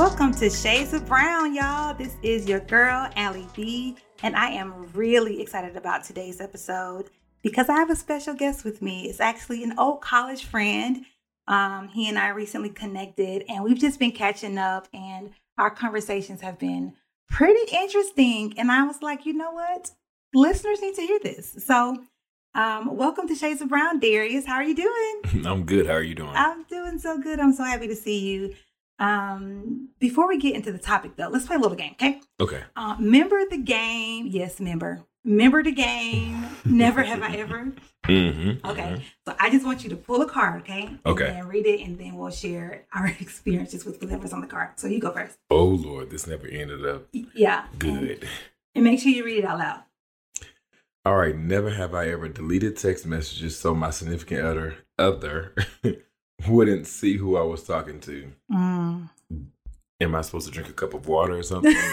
Welcome to Shades of Brown, y'all. This is your girl, Allie B, and I am really excited about today's episode because I have a special guest with me. It's actually an old college friend. Um, he and I recently connected, and we've just been catching up, and our conversations have been pretty interesting. And I was like, you know what? Listeners need to hear this. So, um, welcome to Shades of Brown, Darius. How are you doing? I'm good. How are you doing? I'm doing so good. I'm so happy to see you. Um, before we get into the topic, though, let's play a little game, okay? Okay. Uh, member the game. Yes, member. Member the game. Never have I ever. Mm-hmm. Okay. So I just want you to pull a card, okay? Okay. And read it, and then we'll share our experiences with whatever's on the card. So you go first. Oh Lord, this never ended up Yeah. And, good. and make sure you read it out loud. All right. Never have I ever deleted text messages so my significant other other wouldn't see who I was talking to. Mm. Am I supposed to drink a cup of water or something?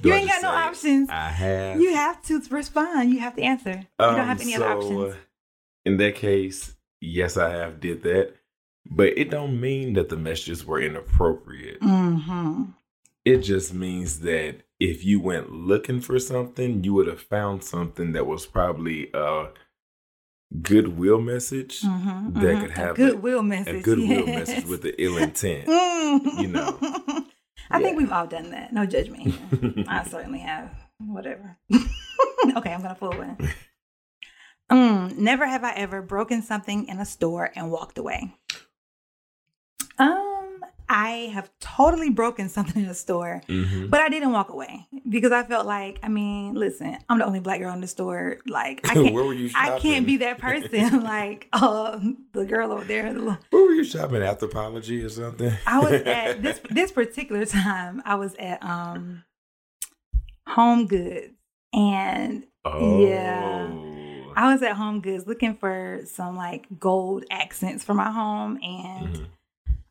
Like, you ain't got no options. I have. You have to respond. You have to answer. You don't have any other Um, options. In that case, yes, I have did that, but it don't mean that the messages were inappropriate. Mm-hmm. It just means that if you went looking for something, you would have found something that was probably a goodwill message, Mm-hmm. That could have a goodwill message. a goodwill yes. message with the ill intent. Mm. you know. I think we've all done that. No judgment. I certainly have. Whatever. okay, I'm gonna pull one. Mm, never have I ever broken something in a store and walked away. Um, I have totally broken something in the store, Mhm. but I didn't walk away because I felt like, I mean, listen, I'm the only black girl in the store. Like, I can't, Where were you I can't be that person. like, uh, the girl over there. The little, Where were you shopping? Anthropologie or something? I was at this this particular time. I was at um Home Goods, and Oh. Yeah. I was at Home Goods looking for some like gold accents for my home, and Mhm.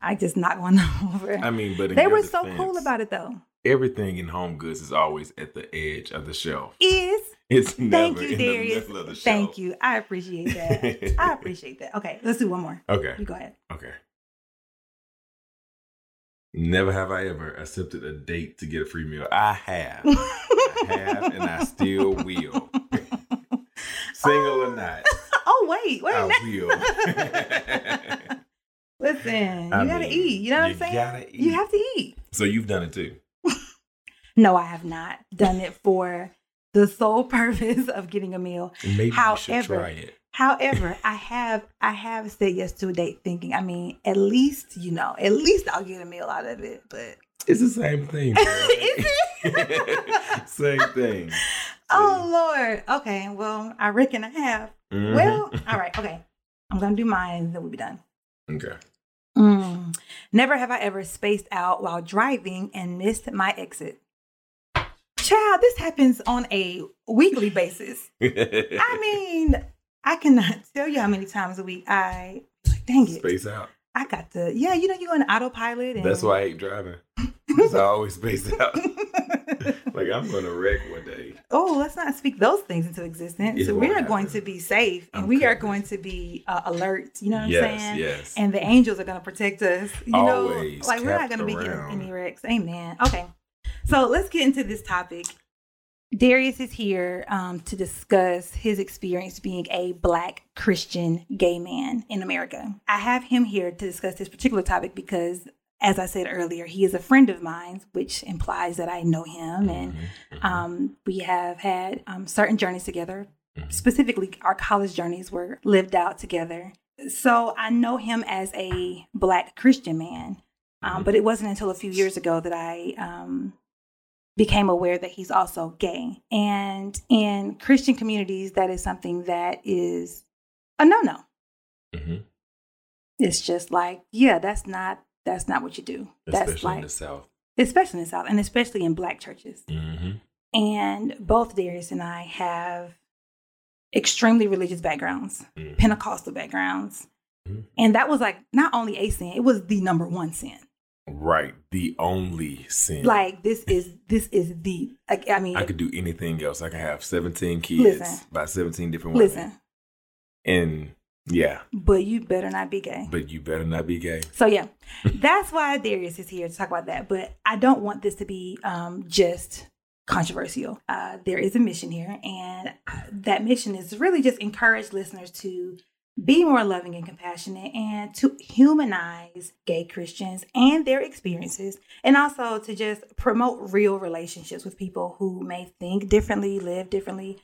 I just knocked one over. I mean, but they were so cool about it, though. Everything in home goods is always at the edge of the shelf. Is It's thank never you, in Darius. the middle of the shelf. Thank you. I appreciate that. I appreciate that. Okay, let's do one more. Okay. You go ahead. Okay. Never have I ever accepted a date to get a free meal. I have. I have, and I still will. Single or not, oh wait, wait. I will. Listen, you gotta mean, eat. You know what I'm saying? You have to eat. so you've done it too. No, I have not done it for the sole purpose of getting a meal. Maybe you should However- try it. However, I have I have said yes to a date thinking, I mean, at least, you know, at least I'll get a meal out of it. But It's the same thing. Is it? same thing. oh Lord. Okay, well, I reckon I have. Mhm. Well, all right, okay. I'm gonna do mine and then we'll be done. Okay. Mm. Never have I ever spaced out while driving and missed my exit. Child, this happens on a weekly basis. I mean, I cannot tell you how many times a week I like, dang it. space out. I got to, yeah, you know, you go on autopilot. And, That's why I hate driving. Because I always space out. like I'm gonna wreck one day. oh, let's not speak those things into existence. So we are going to be safe and I'm we are going to be uh, alert. You know what I'm saying? yes. And the angels are going to protect us. You Always know, like we're not going to be getting any wrecks. Amen. Okay. So let's get into this topic. Darius is here um, to discuss his experience being a Black Christian gay man in America. I have him here to discuss this particular topic because, as I said earlier, he is a friend of mine, which implies that I know him and Mhm, mhm. um, we have had um, certain journeys together. Mhm. Specifically, our college journeys were lived out together. So I know him as a Black Christian man, um, but it wasn't until a few years ago that I um, became aware that he's also gay. And in Christian communities, that is something that is a no no. It's just like, yeah, that's not that's not what you do. That's Especially in like, the South. especially in the South, and especially in Black churches. hmm And both Darius and I have extremely religious backgrounds, Mhm. Pentecostal backgrounds. Mhm. And that was like not only a sin, it was the number one sin. Right. The only sin. Like this is this is the like I mean I could do anything else. I could have 17 kids Listen. by 17 different women. listen. And Yeah, but you better not be gay. but you better not be gay. So yeah, that's why Darius is here to talk about that. But I don't want this to be um, just controversial. Uh, there is a mission here, and that mission is really just encourage listeners to be more loving and compassionate, and to humanize gay Christians and their experiences, and also to just promote real relationships with people who may think differently, live differently,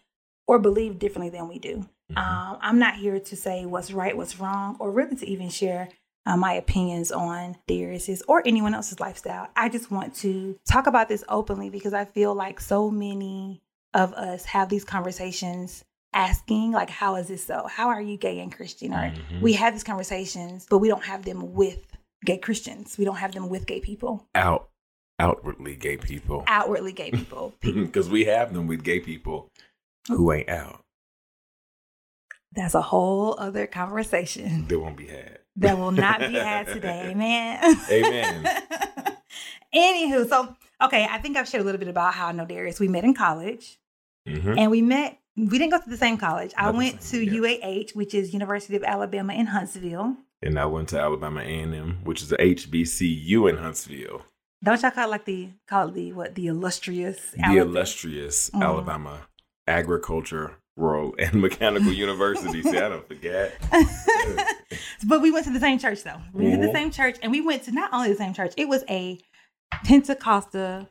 or believe differently than we do. Mhm. Um, I'm not here to say what's right, what's wrong, or really to even share uh, my opinions on Darius's or anyone else's lifestyle. I just want to talk about this openly because I feel like so many of us have these conversations asking, like, how is this so? How are you gay and Christian? Or Mhm. we have these conversations, but we don't have them with gay Christians. We don't have them with gay people, out outwardly gay people outwardly gay people. Because we have them with gay people who ain't out. That's a whole other conversation That won't be had. that will not be had today. Amen. Amen. Anywho, so okay, I think I've shared a little bit about how I know Darius. We met in college, Mhm. and we met. We didn't go to the same college. I Not the went to yeah. UAH, which is University of Alabama in Huntsville. And I went to Alabama A&M, which is a HBCU in Huntsville, Don't y'all call it like the call it the what the illustrious the Alabama- illustrious Mhm. Alabama Agriculture, Rural, and Mechanical University. See, I don't forget. but we went to the same church though. We went to the Mhm. same church, and we went to not only the same church. It was a Pentecostal,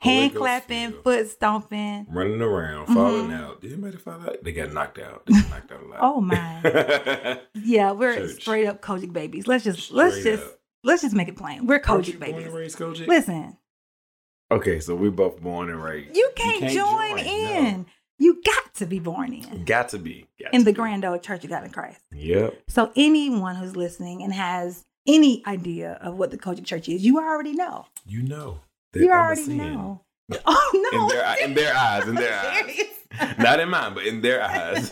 hand clapping, foot stomping. running around, falling Mhm. out. Did anybody fall out? They got knocked out. They got knocked out a lot. Oh my. Yeah, we're Church. straight up COGIC babies. Let's just let's just up. let's just make it plain. We're you COGIC born and babies. raised COGIC? Listen, Okay, so we're both born and raised. you can't, join, join, in. You got to be born in Got to be. Got in to the be. grand old church of God in Christ. Yep. So anyone who's listening and has any idea of what the COGIC church is, you already know. You know. You already sin. know. Oh no. In their, in their eyes, in their eyes. Not in mine, but in their eyes.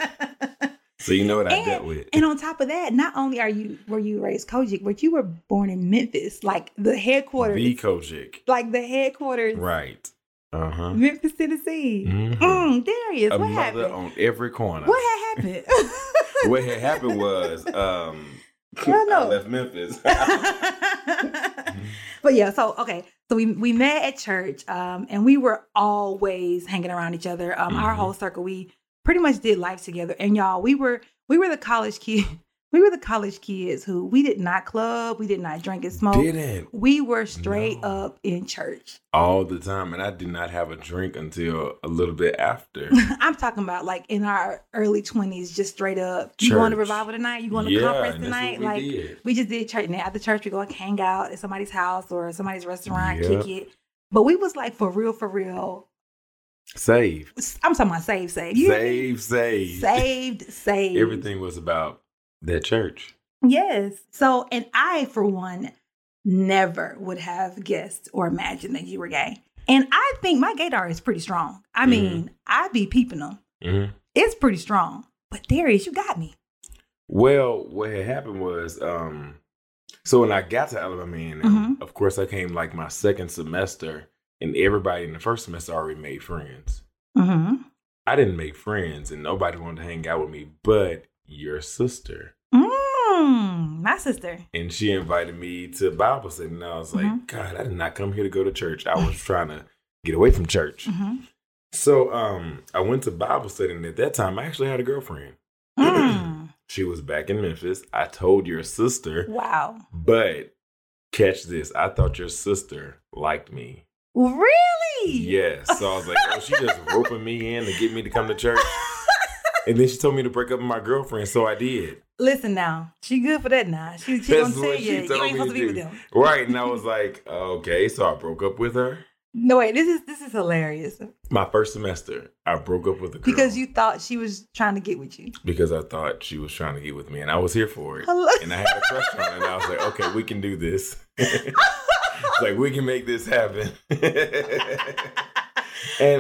So you know what I dealt with. And on top of that, not only are you were you raised COGIC, but you were born in Memphis, like the headquarters, The COGIC. like the headquarters, Right. Uh huh. Memphis, Tennessee. Mhm. Mm, Darius, A what mother happened? on every corner. What had happened? what had happened was um I know. I left Memphis. but yeah, so okay, so we we met at church, um, and we were always hanging around each other. Um, our Mhm. whole circle, we pretty much did life together. And y'all, we were we were the college kid, we were the college kids who we did not club, we did not drink and smoke. Didn't We were straight No. up in church. all the time, and I did not have a drink until a little bit after. I'm talking about like in our early 20s, just straight up. You going to revival tonight? You going to yeah, conference and tonight? we like did. we just did church. And after church, we go like hang out at somebody's house or somebody's restaurant, Yep. kick it. But we was like for real, for real. Save, I'm talking about save, save. You hear me? save, save. saved, saved. Everything was about that church. Yes. So, and I, for one, never would have guessed or imagined that you were gay. And I think my gaydar is pretty strong. I Mhm. mean, I'd be peeping them. hmm It's pretty strong. But Darius, you got me. Well, what had happened was, um, so when I got to Alabama, A&M, Mhm. of course, I came like my second semester, and everybody in the first semester already made friends. Mm-hmm. I didn't make friends, and nobody wanted to hang out with me, but your sister. Mm, my sister. And she invited me to Bible study, and I was like, Mhm. God, I did not come here to go to church. I was trying to get away from church. Mm-hmm. So, um, I went to Bible study, and at that time, I actually had a girlfriend. Mm. She was back in Memphis. I told your sister, wow. but catch this. I thought your sister liked me. Really? Yes. So I was like, oh, she just roping me in to get me to come to church. And then she told me to break up with my girlfriend. So I did. Listen now, she good for that now. She, she That's gonna tell you she you ain't supposed to be with them. Right. And I was like, okay. So I broke up with her. No wait, this is this is hilarious My first semester, I broke up with a girl. because you thought she was trying to get with you. Because I thought she was trying to get with me. And I was here for it. Hello? And I had a crush on her. And I was like, okay, we can do this. it's like, we can make this happen. and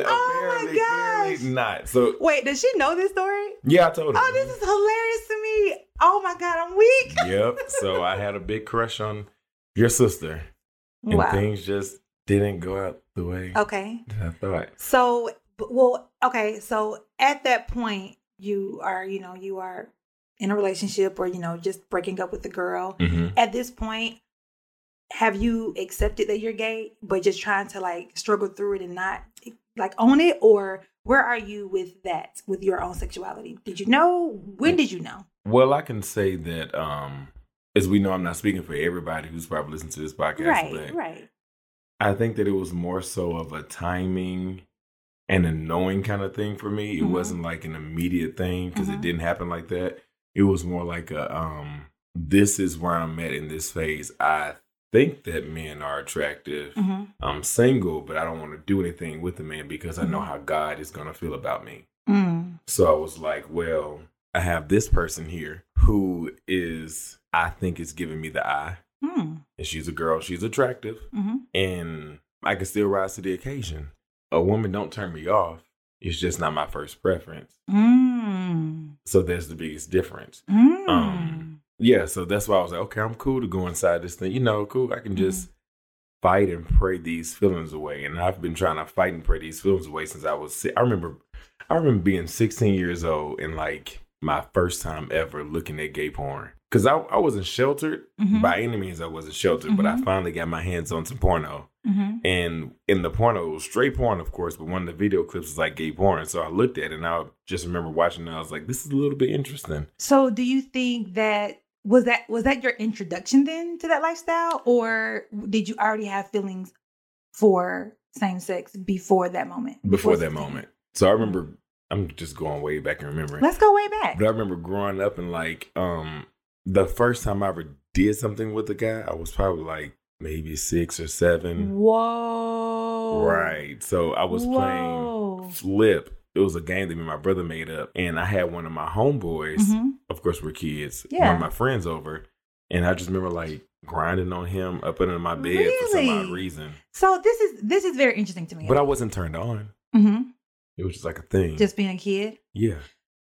Oh my apparently, gosh. apparently not. So Wait, does she know this story? yeah, I told her. Oh, this is hilarious to me. Oh my god, I'm weak. yep. So I had a big crush on your sister, and Wow. things just didn't go out the way Okay. I thought. So, well, okay. So at that point, you are, you know, you are in a relationship or you know just breaking up with the girl. hmm At this point, have you accepted that you're gay, but just trying to like struggle through it and not like own it, or where are you with that with your own sexuality? Did you know? When did you know? Well, I can say that, um, as we know, I'm not speaking for everybody who's probably listening to this podcast, right, but right. I think that it was more so of a timing and a knowing kind of thing for me. It Mhm. wasn't like an immediate thing because Mhm. it didn't happen like that. It was more like a um this is where I'm at in this phase. I think that men are attractive. hmm I'm single, but I don't want to do anything with a man because I know Mhm. how God is going to feel about me. Mm. So I was like, well, I have this person here who is I think is giving me the eye. Mm. And she's a girl, she's attractive hmm and I can still rise to the occasion. A woman don't turn me off. It's just not my first preference. Mm. So that's the biggest difference. Mm. Um, Yeah, so that's why I was like, okay, I'm cool to go inside this thing. You know, cool. I can just fight and pray these feelings away. And I've been trying to fight and pray these feelings away since I was. si- I remember, I remember being 16 years old and like my first time ever looking at gay porn. Cause I, I wasn't sheltered Mhm. by any means. I wasn't sheltered, but I Mhm. finally got my hands on some porno. Mhm. And in the porno, it was straight porn, of course, but one of the video clips was like gay porn. So I looked at it and I just remember watching it. I was like, this is a little bit interesting. So, do you think that was that was that your introduction then to that lifestyle, or did you already have feelings for same sex before that moment? before that moment. So I remember, I'm just going way back and remembering. Let's go way back. But I remember growing up and like, um, the first time I ever did something with a guy, I was probably like maybe six or seven. Whoa! Right. So I was Whoa. playing Flip. It was a game that me and my brother made up. And I had one of my homeboys, Mhm. of course, we're kids, yeah. one of my friends over. And I just remember like grinding on him up under my bed for some odd reason. So this is this is very interesting to me. But I wasn't turned on. hmm It was just like a thing. Just being a kid. yeah.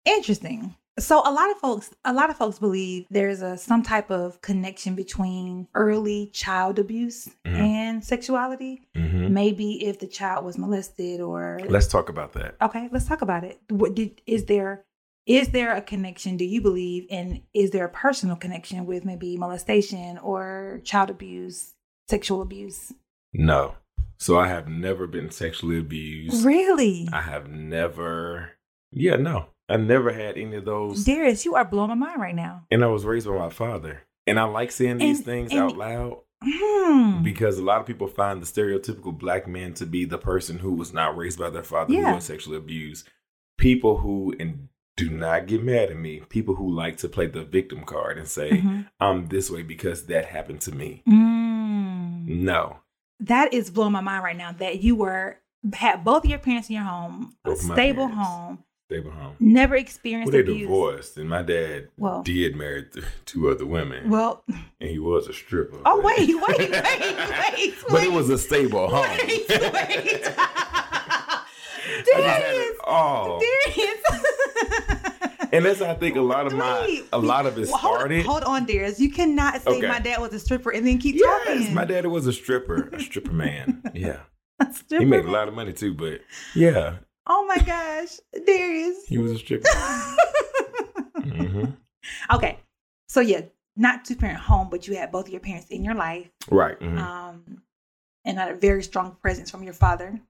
Interesting. So a lot of folks a lot of folks believe there's a some type of connection between early child abuse Mhm. and sexuality. hmm Maybe if the child was molested or Let's talk about that. Okay, let's talk about it. What did is there is there a connection do you believe and is there a personal connection with maybe molestation or child abuse, sexual abuse? No. So I have never been sexually abused. Really? I have never, yeah, no. I never had any of those. Darius, you are blowing my mind right now. And I was raised by my father. And I like saying these And- things and- out loud Hmm. because a lot of people find the stereotypical black man to be the person who was not raised by their father Yeah. who was sexually abused. People who, and do not get mad at me, people who like to play the victim card and say, Mhm. I'm this way because that happened to me. Mm. No. That is blowing my mind right now that you were had both of your parents in your home, a Both stable home, Stable home. never experienced Well, they abuse. divorced, and my dad Well- did marry th- two other women, Well, and he was a stripper. oh but- wait, wait, wait, wait, but it was a stable home. Wait, wait. I just had Darius, all, Darius. and that's I think a lot of my a lot of it started. Hold, on, Darius. You cannot say Okay. my dad was a stripper and then keep Yes, talking. my daddy was a stripper, a stripper man. Yeah, stripper? he made a lot of money too, but yeah, Oh my gosh, Darius. he was a stripper. hmm okay, so yeah, not two parent home, but you had both of your parents in your life. Right, mhm. um, and had a very strong presence from your father.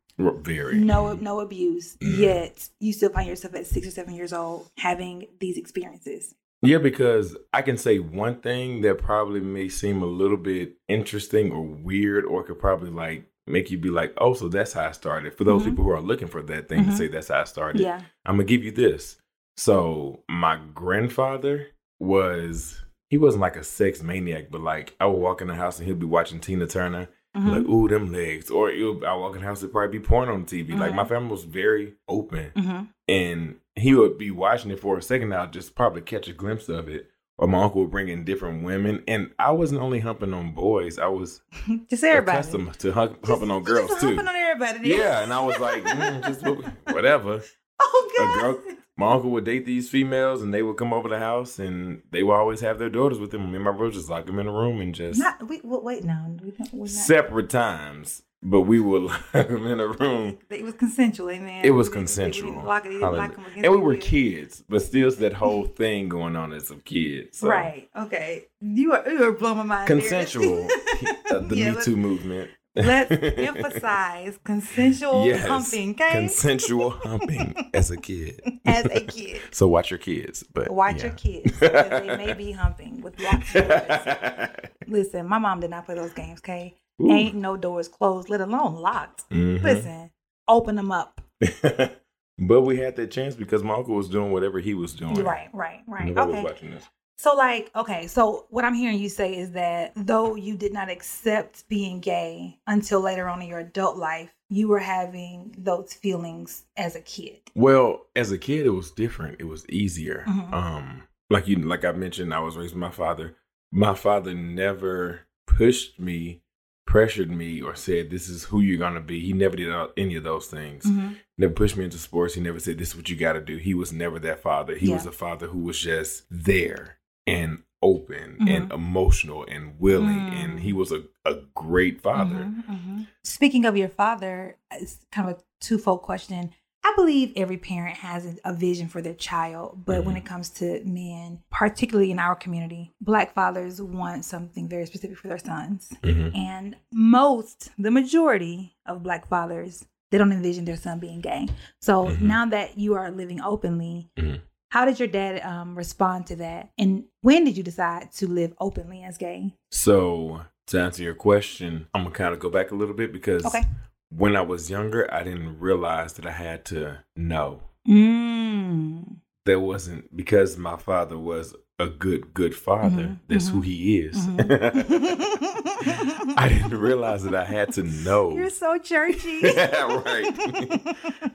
Very. No, no abuse. Mhm. Yet you still find yourself at six or seven years old having these experiences. Yeah, because I can say one thing that probably may seem a little bit interesting or weird, or could probably like make you be like, "Oh, so that's how I started." For those Mhm. people who are looking for that thing to Mhm. say that's how I started, Yeah. I'm gonna give you this. So my grandfather was he wasn't like a sex maniac, but like I would walk in the house and he'd be watching Tina Turner, Mhm. like ooh them legs, or it'll, I walk in the house it'd probably be porn on the TV. Like Mhm. my family was very open hmm and he would be watching it for a second. I'll just probably catch a glimpse of it. Or my uncle would bring in different women, and I wasn't only humping on boys. I was Just everybody. accustomed to hump, Just- humping on girls too. Humping on everybody. Yeah, and I was like, mm, just whatever. Oh A god. girl- My uncle would date these females, and they would come over the house, and they would always have their daughters with them. Me and my brother just lock them in a room and just Not wait, wait, wait now. We don't, separate times. but we would lock them in a room. It was consensual, man. It was We we consensual. didn't lock it- Hallelujah. lock 'em against And we were kids, but still it's that whole thing going on as kids. So. Right. Okay. You are you are blowing my mind. Consensual. uh, the Yeah, Me Too movement. Let's emphasize consensual Yes. humping, okay? Consensual humping as a kid. As a kid. So watch your kids. But Watch yeah. your kids. because they may be humping with locked doors. Listen, my mom did not play those games, okay? Ooh. Ain't no doors closed, let alone locked. Mhm. Listen, open them up. but we had that chance because my uncle was doing whatever he was doing. Right, right, right. Nobody was Okay. watching this. So, like, okay, so what I'm hearing you say is that though you did not accept being gay until later on in your adult life, you were having those feelings as a kid. Well, as a kid, it was different. It was easier. Mhm. Um, like you, like I mentioned, I was raised with my father. My father never pushed me, pressured me, or said, "This is who you're gonna be." He never did any of those things. Mhm. Never pushed me into sports. He never said, "This is what you got to do." He was never that father. He was a father who was just there and open Mhm. and emotional and willing, Mm. and he was a, a great father. Mhm, mhm. Speaking of your father, it's kind of a twofold question. I believe every parent has a- vision for their child, but when Mhm. it comes to men, particularly in our community, black fathers want something very specific for their sons. Mhm. And most, the majority of black fathers, they don't envision their son being gay. So Mhm. now that you are living openly. How did your dad um, respond to that? And when did you decide to live openly as gay? So to answer your question, I'm gonna kind of go back a little bit because Okay. when I was younger, I didn't realize that I had to know. Mm. That wasn't because my father was a good, good father. Mhm, That's mhm, who he is. mhm. I didn't realize that I had to know. You're so churchy. Yeah, right.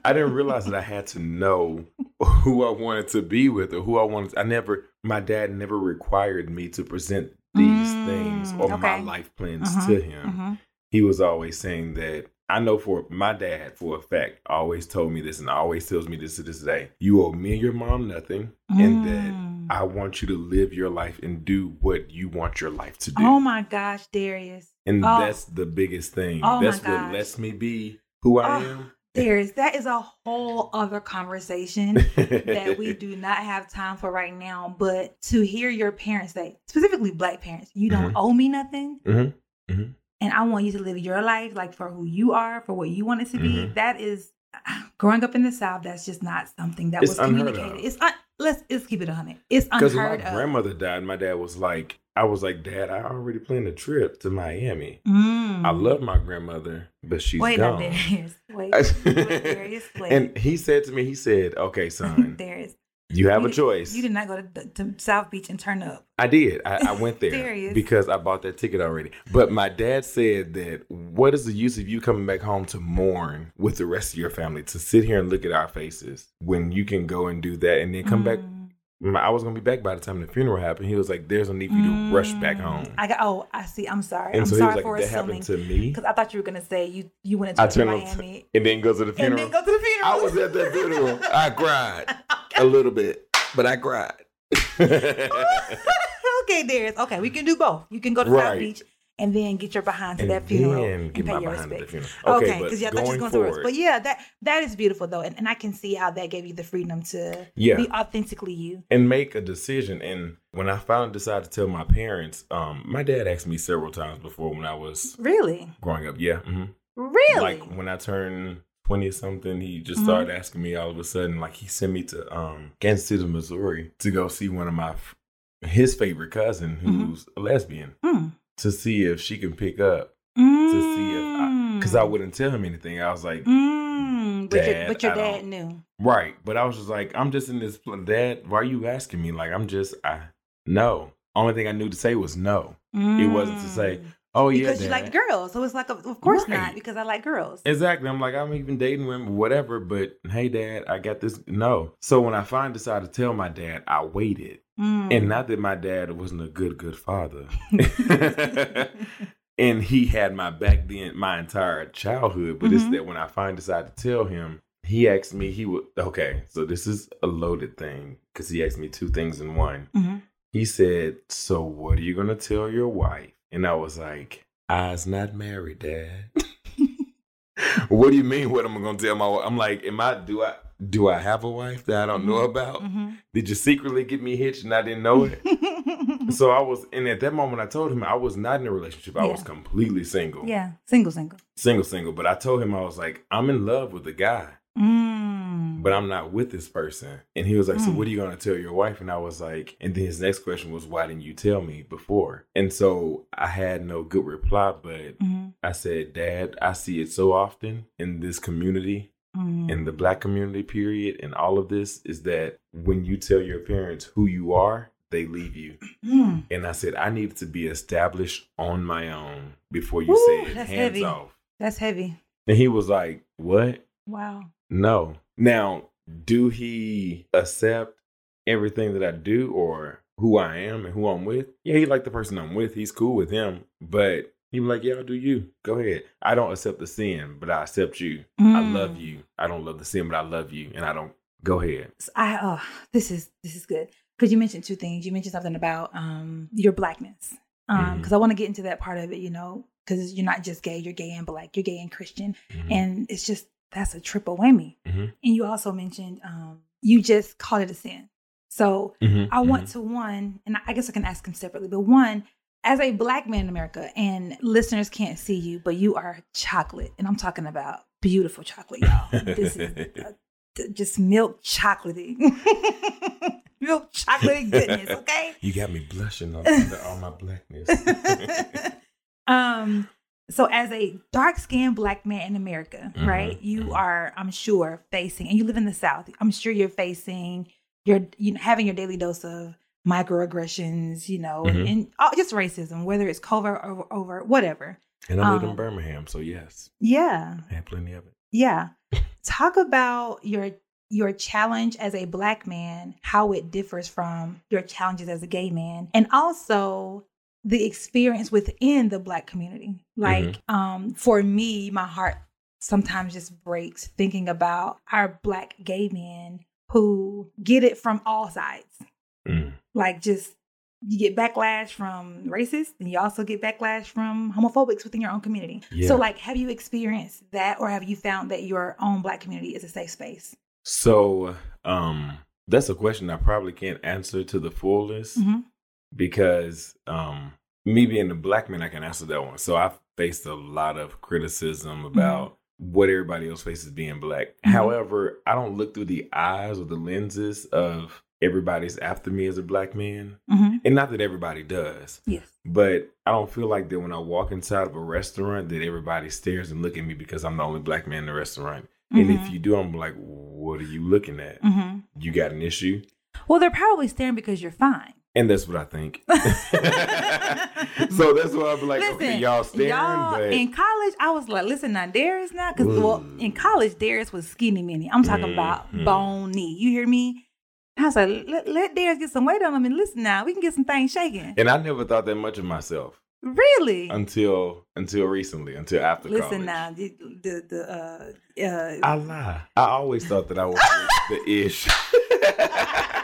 I didn't realize that I had to know who I wanted to be with or who I wanted. I never, my dad never required me to present these Mm, things or my life plans Mhm, to him. mhm. He was always saying that. I know for my dad, for a fact, always told me this and always tells me this to this day. You owe me and your mom nothing, and that Mm. I want you to live your life and do what you want your life to do. Oh my gosh, Darius. and oh. that's the biggest thing. Oh my that's what gosh. lets me be who I Oh, am. Darius, that is a whole other conversation that we do not have time for right now. But to hear your parents say, specifically black parents, you don't Mhm. owe me nothing. Mhm, mhm. And I want you to live your life like for who you are, for what you want it to be. Mhm. That is growing up in the South, that's just not something that It's was communicated. of. It's un- let's let's keep it a hundred. It's Because my of. grandmother died, my dad was like, I was like, Dad, I already planned a trip to Miami. Mm. I love my grandmother, but she's Wait, gone. Darius. Wait, wait, Darius. Wait. and he said to me, he said, Okay, son, Darius. You have you a choice. You did not go to, to South Beach and turn up. I did. I, I went there because I bought that ticket already. But my dad said that what is the use of you coming back home to mourn with the rest of your family to sit here and look at our faces when you can go and do that and then come back? Mm. My- I was gonna be back by the time the funeral happened. He was like, "There's no need for you to rush back Mm. home." I got. Oh, I see. I'm sorry. and I'm so sorry was for like, "That assuming happened to me." because I thought you were gonna say you you went to Miami and then go to the and funeral. then go to the funeral. I was at that funeral. I cried a little bit, but I cried. okay, Darius. Okay, we can do both. You can go to South Beach and then get your behind to that funeral and get pay my your respects. Okay, Okay, because yeah, I thought you was going somewhere else. But yeah, that that is beautiful though, and, and I can see how that gave you the freedom to Yeah. be authentically you. and make a decision. And when I finally decided to tell my parents, um, my dad asked me several times before when I was Really, growing up. Yeah, hmm really. like when I turned twenty or something, he just Mhm. started asking me all of a sudden. Like he sent me to um, Kansas City, Missouri, to go see one of my f- his favorite cousin, who's a lesbian, Mm. To see if she can pick up. Mm. To see if because I, wouldn't tell him anything. I was like, Mm. But, your, Dad, but your I dad don't- knew. Right. But I was just like, I'm just in this dad, why are you asking me? Like I'm just I no. Only thing I knew to say was no. It wasn't to say, Mm. Oh yeah. because you like girls, so it's like, of course Right. not, because I like girls. Exactly. I'm like, I'm even dating women, whatever, but hey dad, I got this no. So when I finally decided to tell my dad, I waited. Mm. And not that my dad wasn't a good, good father. and he had my back then my entire childhood. But Mhm. it's that when I finally decided to tell him, he asked me, he would okay, so this is a loaded thing, because he asked me two things in one. Mhm. He said, So what are you gonna tell your wife? And I was like, I's not married, Dad. what do you mean? What am I gonna tell my wife? I'm like, am I do I do I have a wife that I don't know about? Mhm. Did you secretly get me hitched and I didn't know it? so I was and at that moment I told him I was not in a relationship. I was completely single. yeah, single, single. Single, single. But I told him I was like, I'm in love with a guy, Mm. but I'm not with this person. And he was like, So Mm. what are you gonna tell your wife? And I was like, and then his next question was, Why didn't you tell me before? And so I had no good reply, but Mhm. I said, Dad, I see it so often in this community, Mm. in the black community, period, and all of this is that when you tell your parents who you are, they leave you. Mm. And I said, I need to be established on my own before you Ooh, said that's hands heavy. off. That's heavy. And he was like, What? Wow. No. Now, do he accept everything that I do or who I am and who I'm with? Yeah, he like the person I'm with. He's cool with him. But he was like, Yeah, I'll do you. Go ahead. I don't accept the sin, but I accept you. I Mm. love you. I don't love the sin, but I love you. And I don't go ahead. I oh this is this is good because you mentioned two things. You mentioned something about um your blackness um because I want to get into that part of it. You know because you're not just gay, you're gay and black, you're gay and Christian, Mhm. and it's just that's a triple whammy. Mhm. And you also mentioned um you just called it a sin. So Mhm. I want to one, and I guess I can ask them separately, but one. As a black man in America, and listeners can't see you, but you are chocolate, and I'm talking about beautiful chocolate, y'all. This is uh, th- just milk chocolatey. milk chocolatey goodness, okay? You got me blushing on all my blackness. um, so as a dark skinned black man in America, Mhm, right, you mhm. are, I'm sure, facing, and you live in the South, I'm sure you're facing, you're you know, having your daily dose of microaggressions, you know, and, Mhm. and oh, just racism, whether it's covert or over, whatever. and I live Um, in Birmingham, so yes, Yeah. I had plenty of it. Yeah. Talk about your your challenge as a black man, how it differs from your challenges as a gay man, and also the experience within the black community. Like um for me, my heart sometimes just breaks thinking about our black gay men who get it from all sides. Mm. Like just you get backlash from racists and you also get backlash from homophobics within your own community. Yeah. So like have you experienced that or have you found that your own black community is a safe space? So, um, that's a question I probably can't answer to the fullest Mhm. Because, um, me being a black man, I can answer that one. So I've faced a lot of criticism about what everybody else faces being black. Mhm. However, I don't look through the eyes or the lenses of everybody's after me as a black man. Mm-hmm. And not that everybody does, Yes. but I don't feel like that when I walk inside of a restaurant that everybody stares and look at me because I'm the only black man in the restaurant. And if you do, I'm like, what are you looking at? hmm You got an issue? Well, they're probably staring because you're fine. And that's what I think. so that's why be like, okay, y'all staring, y'all, but in college, I was like, listen, now Darius now, because well, in college, Darius was skinny mini. I'm talking about Mhm. bony. You hear me? I was like, let, let Darius get some weight on him and listen now, we can get some things shaking. and I never thought that much of myself Really? until until recently, until after listen college. now, the the, the uh uh. I lie. I always thought that I was the ish.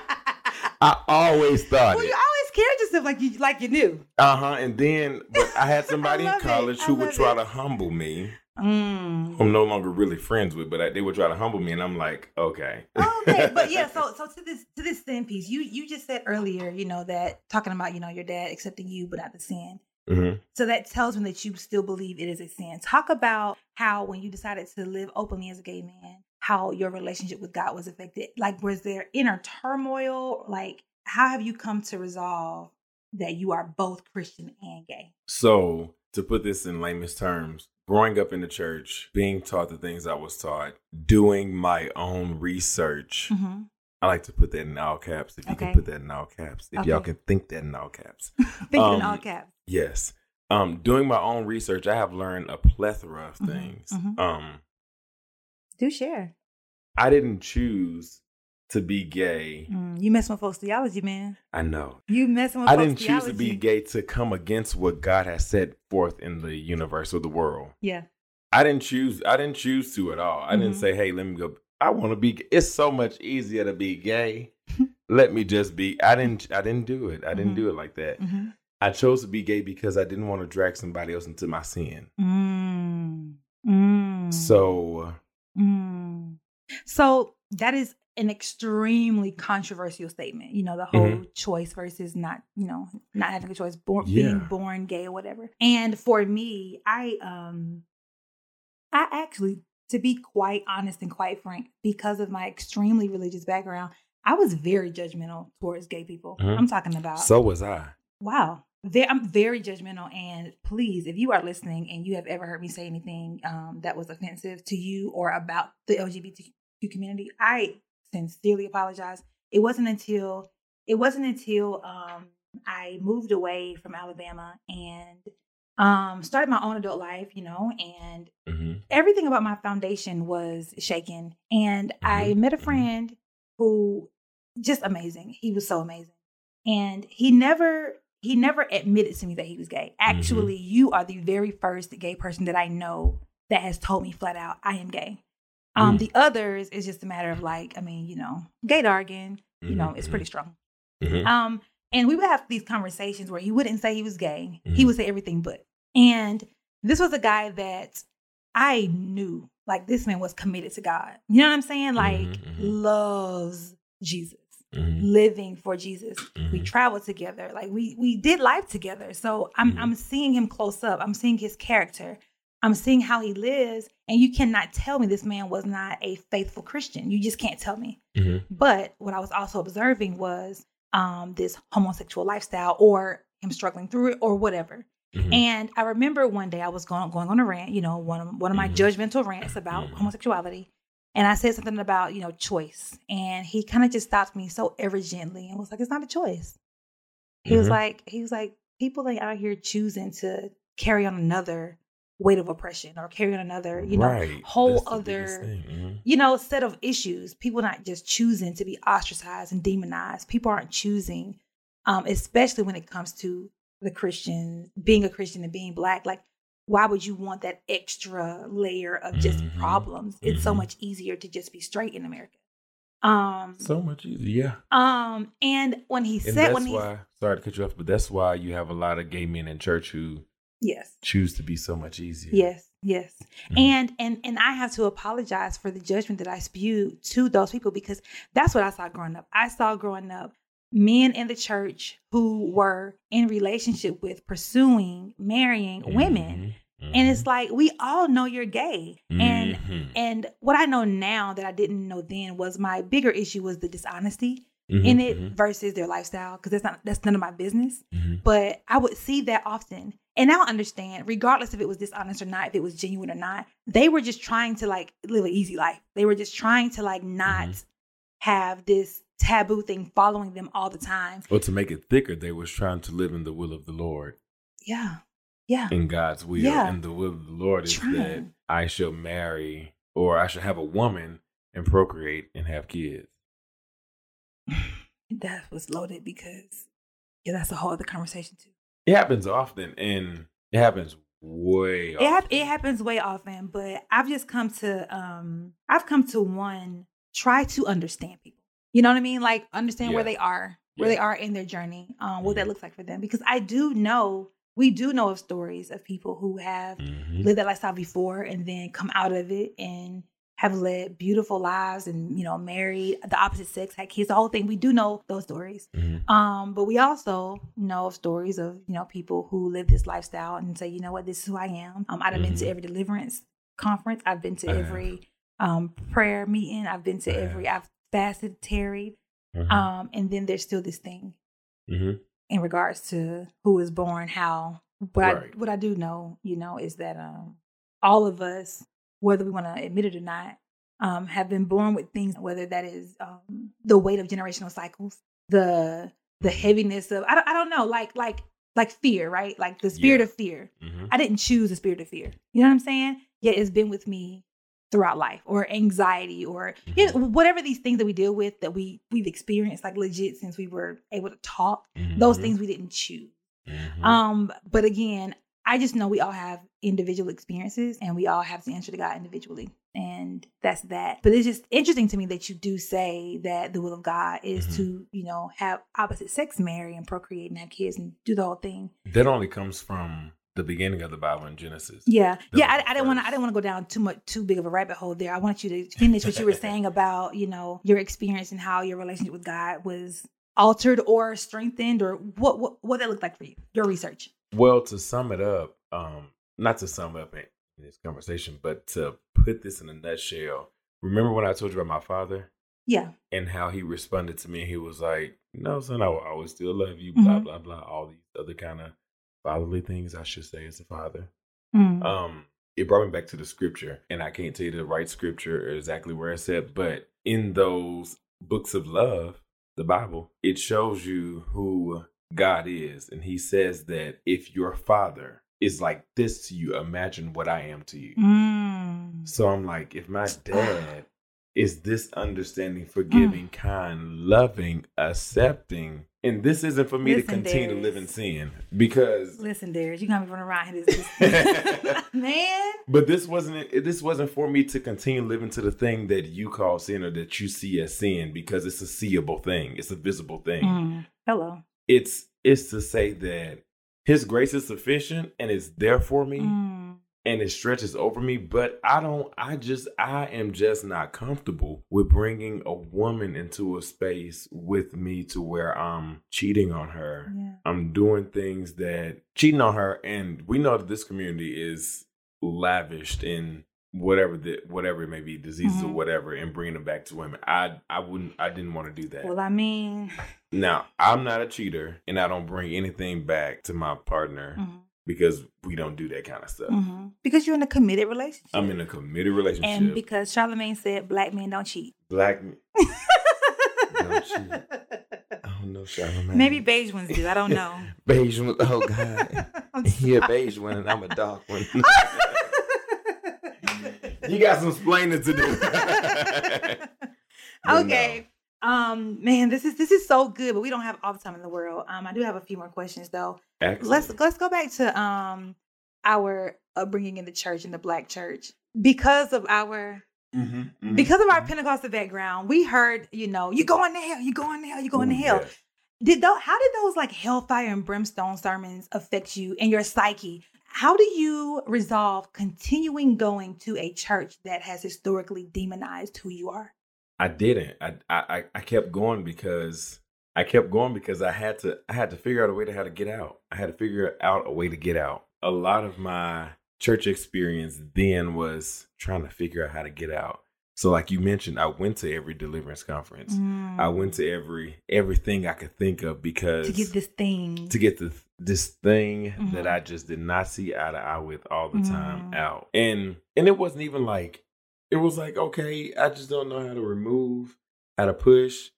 I always thought well, it. you always carried yourself like you like you knew. Uh huh. And then, but I had somebody in college who would try it. to humble me. Mm. I'm no longer really friends with, but I, they would try to humble me, and I'm like, okay. okay, but yeah, so so to this to this sin piece, you you just said earlier, you know, that talking about, you know, your dad accepting you but not the sin. Mhm. So that tells me that you still believe it is a sin. Talk about how when you decided to live openly as a gay man, how your relationship with God was affected. Like was there inner turmoil? Like how have you come to resolve that you are both Christian and gay? So, to put this in layman's terms, growing up in the church, being taught the things I was taught, doing my own research. Mm-hmm. I like to put that in all caps. If you Okay. can put that in all caps, if y'all can think that in all caps. Thinking in Um, all caps. Yes. Um, doing my own research, I have learned a plethora of Mhm, things. mhm. Um, Do share. I didn't choose to be gay. Mm, you messing with folks' theology, man. I know. You messing with I didn't choose to be gay to come against what God has set forth in the universe or the world. Yeah. I didn't choose. I didn't choose to at all. I didn't Mhm. say, "Hey, let me go." I want to be. It's so much easier to be gay. let me just be. I didn't. I didn't do it. I didn't Mhm. do it like that. Mm-hmm. I chose to be gay because I didn't want to drag somebody else into my sin. Mm. Mm. So, Mm. So that is an extremely controversial statement. You know, the whole Mhm. choice versus not, you know, not having a choice, born, Yeah. being born gay or whatever. And for me, I um, I actually, to be quite honest and quite frank, because of my extremely religious background, I was very judgmental towards gay people. Mhm. I'm talking about so was I. Wow. Ve- I'm very judgmental. And please, if you are listening and you have ever heard me say anything um, that was offensive to you or about the LGBTQ community, I sincerely apologize. It wasn't until it wasn't until um, I moved away from Alabama and um, started my own adult life, you know, and hmm everything about my foundation was shaken. And I Mhm, met a mhm. friend who just amazing. He was so amazing. And he never he never admitted to me that he was gay. Actually, you are the very first gay person that I know that has told me flat out I am gay. Um, Mm. the others is just a matter of like, I mean, you know, gay dargan, you know, Mhm, it's pretty strong. Mhm. Um, and we would have these conversations where he wouldn't say he was gay. He would say everything but. And this was a guy that I knew, like this man was committed to God. You know what I'm saying? Like loves Jesus, Mhm. living for Jesus. We Mhm. traveled together, like we we did life together. So I'm Mhm. I'm seeing him close up. I'm seeing his character. I'm seeing how he lives, and you cannot tell me this man was not a faithful Christian. You just can't tell me. Mhm. But what I was also observing was um, this homosexual lifestyle or him struggling through it or whatever. Mhm. And I remember one day I was going going on a rant, you know, one of one of my Mhm. judgmental rants about homosexuality. And I said something about, you know, choice. And he kind of just stopped me so ever gently and was like, it's not a choice. He was Mhm. like, he was like, people ain't out here choosing to carry on another weight of oppression or carry on another, you know, right. whole other. Mhm. you know, set of issues. People not just choosing to be ostracized and demonized. People aren't choosing, um, especially when it comes to the Christian, being a Christian and being black. Like, why would you want that extra layer of just Mhm. problems? It's so Mhm. much easier to just be straight in America. Um, So much easier. Yeah. um, and when he And said, when he, why, sorry to cut you off, but that's why you have a lot of gay men in church who yes, choose to be so much easier. yes, yes. Mhm. and and and I have to apologize for the judgment that I spewed to those people because that's what I saw growing up. I saw growing up men in the church who were in relationship with pursuing marrying women Mhm. and it's like we all know you're gay and Mhm. and what I know now that I didn't know then was my bigger issue was the dishonesty in it Mhm. versus their lifestyle because that's not that's none of my business Mhm. but I would see that often. And now I understand, regardless if it was dishonest or not, if it was genuine or not, they were just trying to like live an easy life. They were just trying to like not have this taboo thing following them all the time. Or to make it thicker, they was trying to live in the will of the Lord, Yeah. Yeah. in God's will. Yeah. And the will of the Lord is that I shall marry or I shall have a woman and procreate and have kids. That was loaded because yeah, that's a whole other conversation too. It happens often and it happens way It, often. it happens way often, but I've just come to um I've come to one try to understand people. You know what I mean? Like understand where they are, where Yeah. they are in their journey, um, what that Mhm. looks like for them. Because I do know we do know of stories of people who have Mhm. lived that lifestyle before and then come out of it and have led beautiful lives and you know married the opposite sex, had kids, the whole thing. We do know those stories. Mhm. Um, but we also know of stories of you know people who live this lifestyle and say, you know what, this is who I am. Um, I've been to Mhm. every deliverance conference. I've been to have. every um prayer meeting. I've been to I every. I've fasted, tarried. Mhm. Um, and then there's still this thing Mhm. in regards to who is born, how. What I what I do know, you know, is that um all of us, whether we want to admit it or not, um, have been born with things, whether that is um the weight of generational cycles, the the heaviness of I don't, I don't know, like like like fear, right? Like the spirit Yeah. of fear. Mhm. I didn't choose the spirit of fear. You know what I'm saying? Yet it's been with me throughout life, or anxiety, or you know, whatever these things that we deal with that we we've experienced like legit since we were able to talk. Those Mhm. things we didn't choose. Mhm. Um, but again, I just know we all have individual experiences and we all have to answer to God individually. And that's that. But it's just interesting to me that you do say that the will of God is Mhm. to, you know, have opposite sex marry and procreate and have kids and do the whole thing. that only comes from the beginning of the Bible in Genesis. Yeah, That yeah. I, I didn't want to. I didn't want to go down too much, too big of a rabbit hole there. I want you to finish what you were saying about you know your experience and how your relationship with God was altered or strengthened, or what what what that looked like for you. Your research. Well, to sum it up, um, not to sum up in, this conversation, but to put this in a nutshell. Remember when I told you about my father Yeah. and how he responded to me? He was like, "No, son, I will always still love you." Blah Mhm. blah blah. All these other kind of fatherly things I should say as a father. Mm. um it brought me back to the scripture and i can't tell you the right scripture or exactly where it's at but in those books of love the bible it shows you who god is and he says that if your father is like this to you imagine what i am to you Mm. so i'm like if my dad is this understanding forgiving kind loving accepting and this isn't for me Listen, to continue to live in sin because Listen, Darius, you got me running around here, this- man. But this wasn't. This wasn't for me to continue living to the thing that you call sin or that you see as sin because it's a seeable thing. It's a visible thing. Mm. Hello. It's it's to say that His grace is sufficient and it's there for me Mm. And it stretches over me. But I don't. I just I am just not comfortable with bringing a woman into a space with me to where I'm cheating on her. Yeah. I'm doing things that cheating on her, and we know that this community is lavished in whatever the whatever it may be, diseases or Mhm. whatever, and bringing them back to women. I I wouldn't. I didn't want to do that. Well, I mean, now I'm not a cheater, and I don't bring anything back to my partner mhm, because we don't do that kind of stuff. mhm. because you're in a committed relationship. I'm in a committed relationship. and because Charlamagne said black men don't cheat. Black. men- Don't cheat. I don't know, Charlamagne. Maybe beige ones do. I don't know. beige one. Oh God. He a beige one and I'm a dark one. you got some explaining to do. Okay. Um, man, this is this is so good, but we don't have all the time in the world. Um, I do have a few more questions though. Excellent. Let's let's go back to um our upbringing in the church in the black church because of our Mhm, mhm, because of our mhm. Pentecostal background. We heard, you know, you going to hell, you going to hell, you going to Ooh, hell. yes. Did those how did those like hellfire and brimstone sermons affect you and your psyche? How do you resolve continuing going to a church that has historically demonized who you are? I didn't. I, I I kept going because I kept going because I had to I had to figure out a way to how to get out. I had to figure out a way to get out. A lot of my church experience then was trying to figure out how to get out. So like you mentioned, I went to every deliverance conference. I went to every everything I could think of because Mm. to get this thing. to get the this thing Mhm. that I just did not see eye to eye with all the time Mhm. out. And and it wasn't even like it was like, okay, I just don't know how to remove, how to push.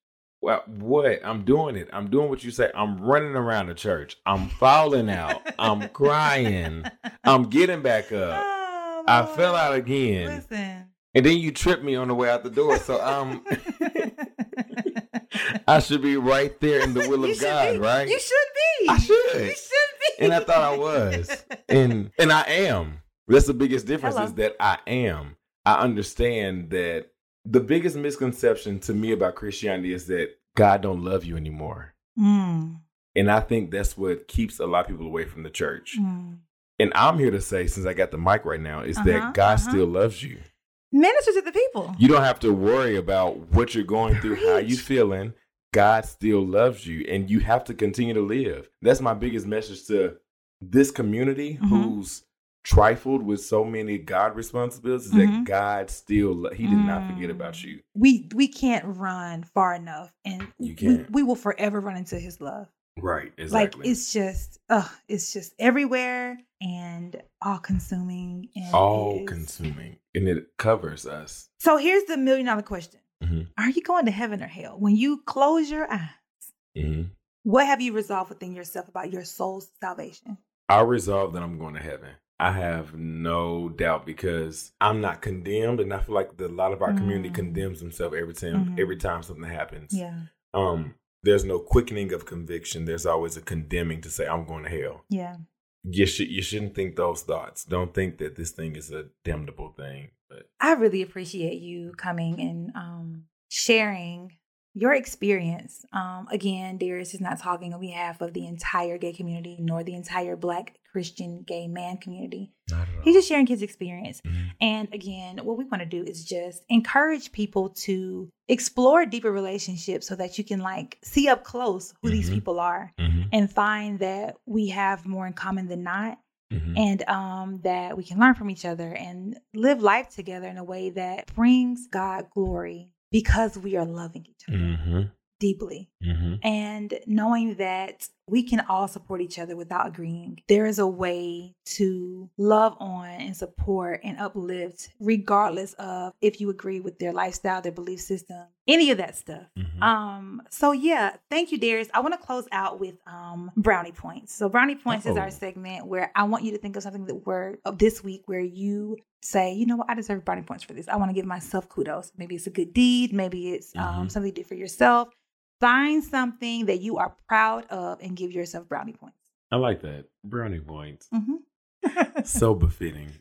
Well, what? I'm doing it. I'm doing what you say. I'm running around the church. I'm falling out. I'm crying. I'm getting back up. Oh, I fell out again. Listen. And then you tripped me on the way out the door. So um I should be right there in the will of God, be. right? You should be. I should. You should be. And I thought I was. and and I am. That's the biggest difference Hello. is that I am. I understand that the biggest misconception to me about Christianity is that God don't love you anymore. Mm, And I think that's what keeps a lot of people away from the church. mm. And I'm here to say, since I got the mic right now, is Uh-huh, that God uh-huh. still loves you. Minister to the people. You don't have to worry about what you're going through, how you Preach. feeling. God still loves you, and you have to continue to live. That's my biggest message to this community Mhm. who's trifled with so many God responsibilities. Mhm. that God still He did not forget Mm. about you. We we can't run far enough, and You we, can't. we will forever run into His love. Right? Exactly. Like it's just, uh, it's just everywhere and all consuming. And all consuming, and it covers us. So here's the million dollar question: Mhm. Are you going to heaven or hell when you close your eyes? Mhm. What have you resolved within yourself about your soul's salvation? I resolve that I'm going to heaven. I have no doubt because I'm not condemned, and I feel like the, a lot of our community Mm. condemns themselves every time. Mhm. Every time something happens, Yeah, um, there's no quickening of conviction. There's always a condemning to say I'm going to hell. yeah. You should you shouldn't think those thoughts. Don't think that this thing is a damnable thing. But I really appreciate you coming and um, sharing your experience. Um, again, Darius is not talking on behalf of the entire gay community nor the entire Black Christian gay man community. Not at all. He's just sharing his experience. Mhm. And again, what we want to do is just encourage people to explore deeper relationships so that you can like see up close who these Mhm. people are Mhm. and find that we have more in common than not Mhm. and um, that we can learn from each other and live life together in a way that brings God glory because we are loving each other Mhm. Deeply Mhm. and knowing that we can all support each other without agreeing. There is a way to love on and support and uplift, regardless of if you agree with their lifestyle, their belief system, any of that stuff. Mhm. Um, so yeah, thank you, Darius. I want to close out with um brownie points. So brownie points is Oh. our segment where I want you to think of something that were of this week where you say, you know what, I deserve brownie points for this. I want to give myself kudos. Maybe it's a good deed, maybe it's um Mhm. something you did for yourself. Find something that you are proud of and give yourself brownie points. I like that. Brownie points. Mhm. So befitting.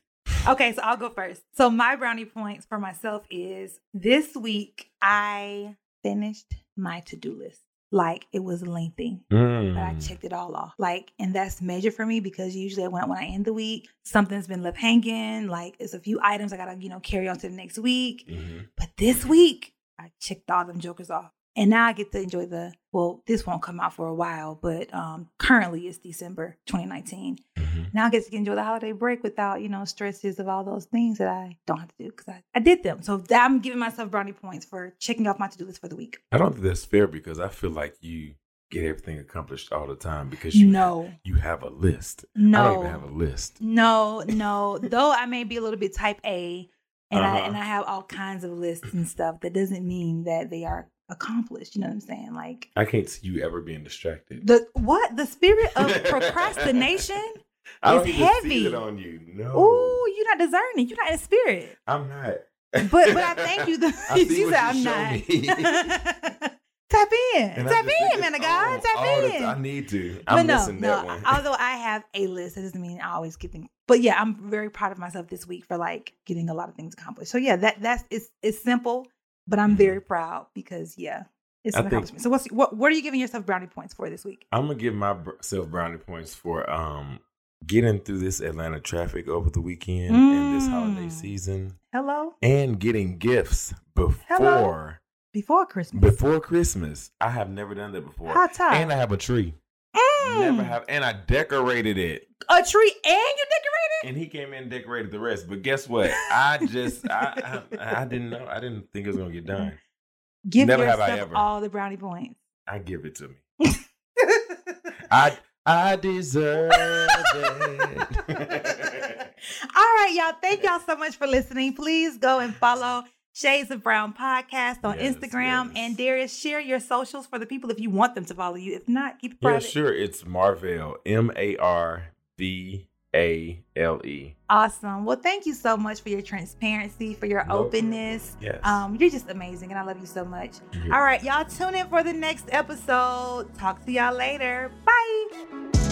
okay, so I'll go first. So my brownie points for myself is this week I finished my to-do list. Like it was lengthy, Mm. but I checked it all off. Like, and that's major for me because usually when when I end the week, something's been left hanging. Like it's a few items I gotta you know carry on to the next week. Mhm. But this week, I checked all them jokers off. And now I get to enjoy the well, this won't come out for a while, but um currently it's December 2019. Mhm. Now I get to enjoy the holiday break without, you know, stresses of all those things that I don't have to do because I, I did them. So I'm giving myself brownie points for checking off my to-do list for the week. I don't think that's fair because I feel like you get everything accomplished all the time because you no, you have a list. No. I don't even have a list. no, no. Though I may be a little bit type A and I Uh-huh. and I have all kinds of lists and stuff, that doesn't mean that they are accomplished. You know what I'm saying? Like I can't see you ever being distracted. The what? The spirit of procrastination? I don't it's even heavy. it on you. No, Ooh, you're not discerning. You're not in spirit. I'm not. But but I thank you. The, I you said I'm not. Tap in. And Tap in, man of God. Tap in. I need to. I'm no, missing no. that one. Although I have a list, that doesn't mean I always get things. But yeah, I'm very proud of myself this week for like getting a lot of things accomplished. So yeah, that that's it's it's simple, but I'm Mhm. very proud because yeah, it's I an think- So what's what what are you giving yourself brownie points for this week? I'm gonna give myself brownie points for um getting through this Atlanta traffic over the weekend and this holiday Mm. season, Hello, and getting gifts before before Christmas. before Christmas. I have never done that before, Hot time. and I have a tree. Never have, and I decorated it. a tree and you decorated. And he came in and decorated the rest. But guess what? I just I I, I didn't know. I didn't think it was gonna get done. Give Never have yourself I ever. all the brownie points. I give it to me. I I deserve it. All right, y'all. Thank y'all so much for listening. Please go and follow Shades of Brown podcast on Yes, Instagram. yes. And Darius, share your socials for the people if you want them to follow you. If not, keep it private. yeah, sure. It's Marvale. M A R V A L E. Awesome. Well, thank you so much for your transparency, for your openness. Yes. Um, you're just amazing, and I love you so much. Yeah. All right, y'all tune in for the next episode. Talk to y'all later. Bye.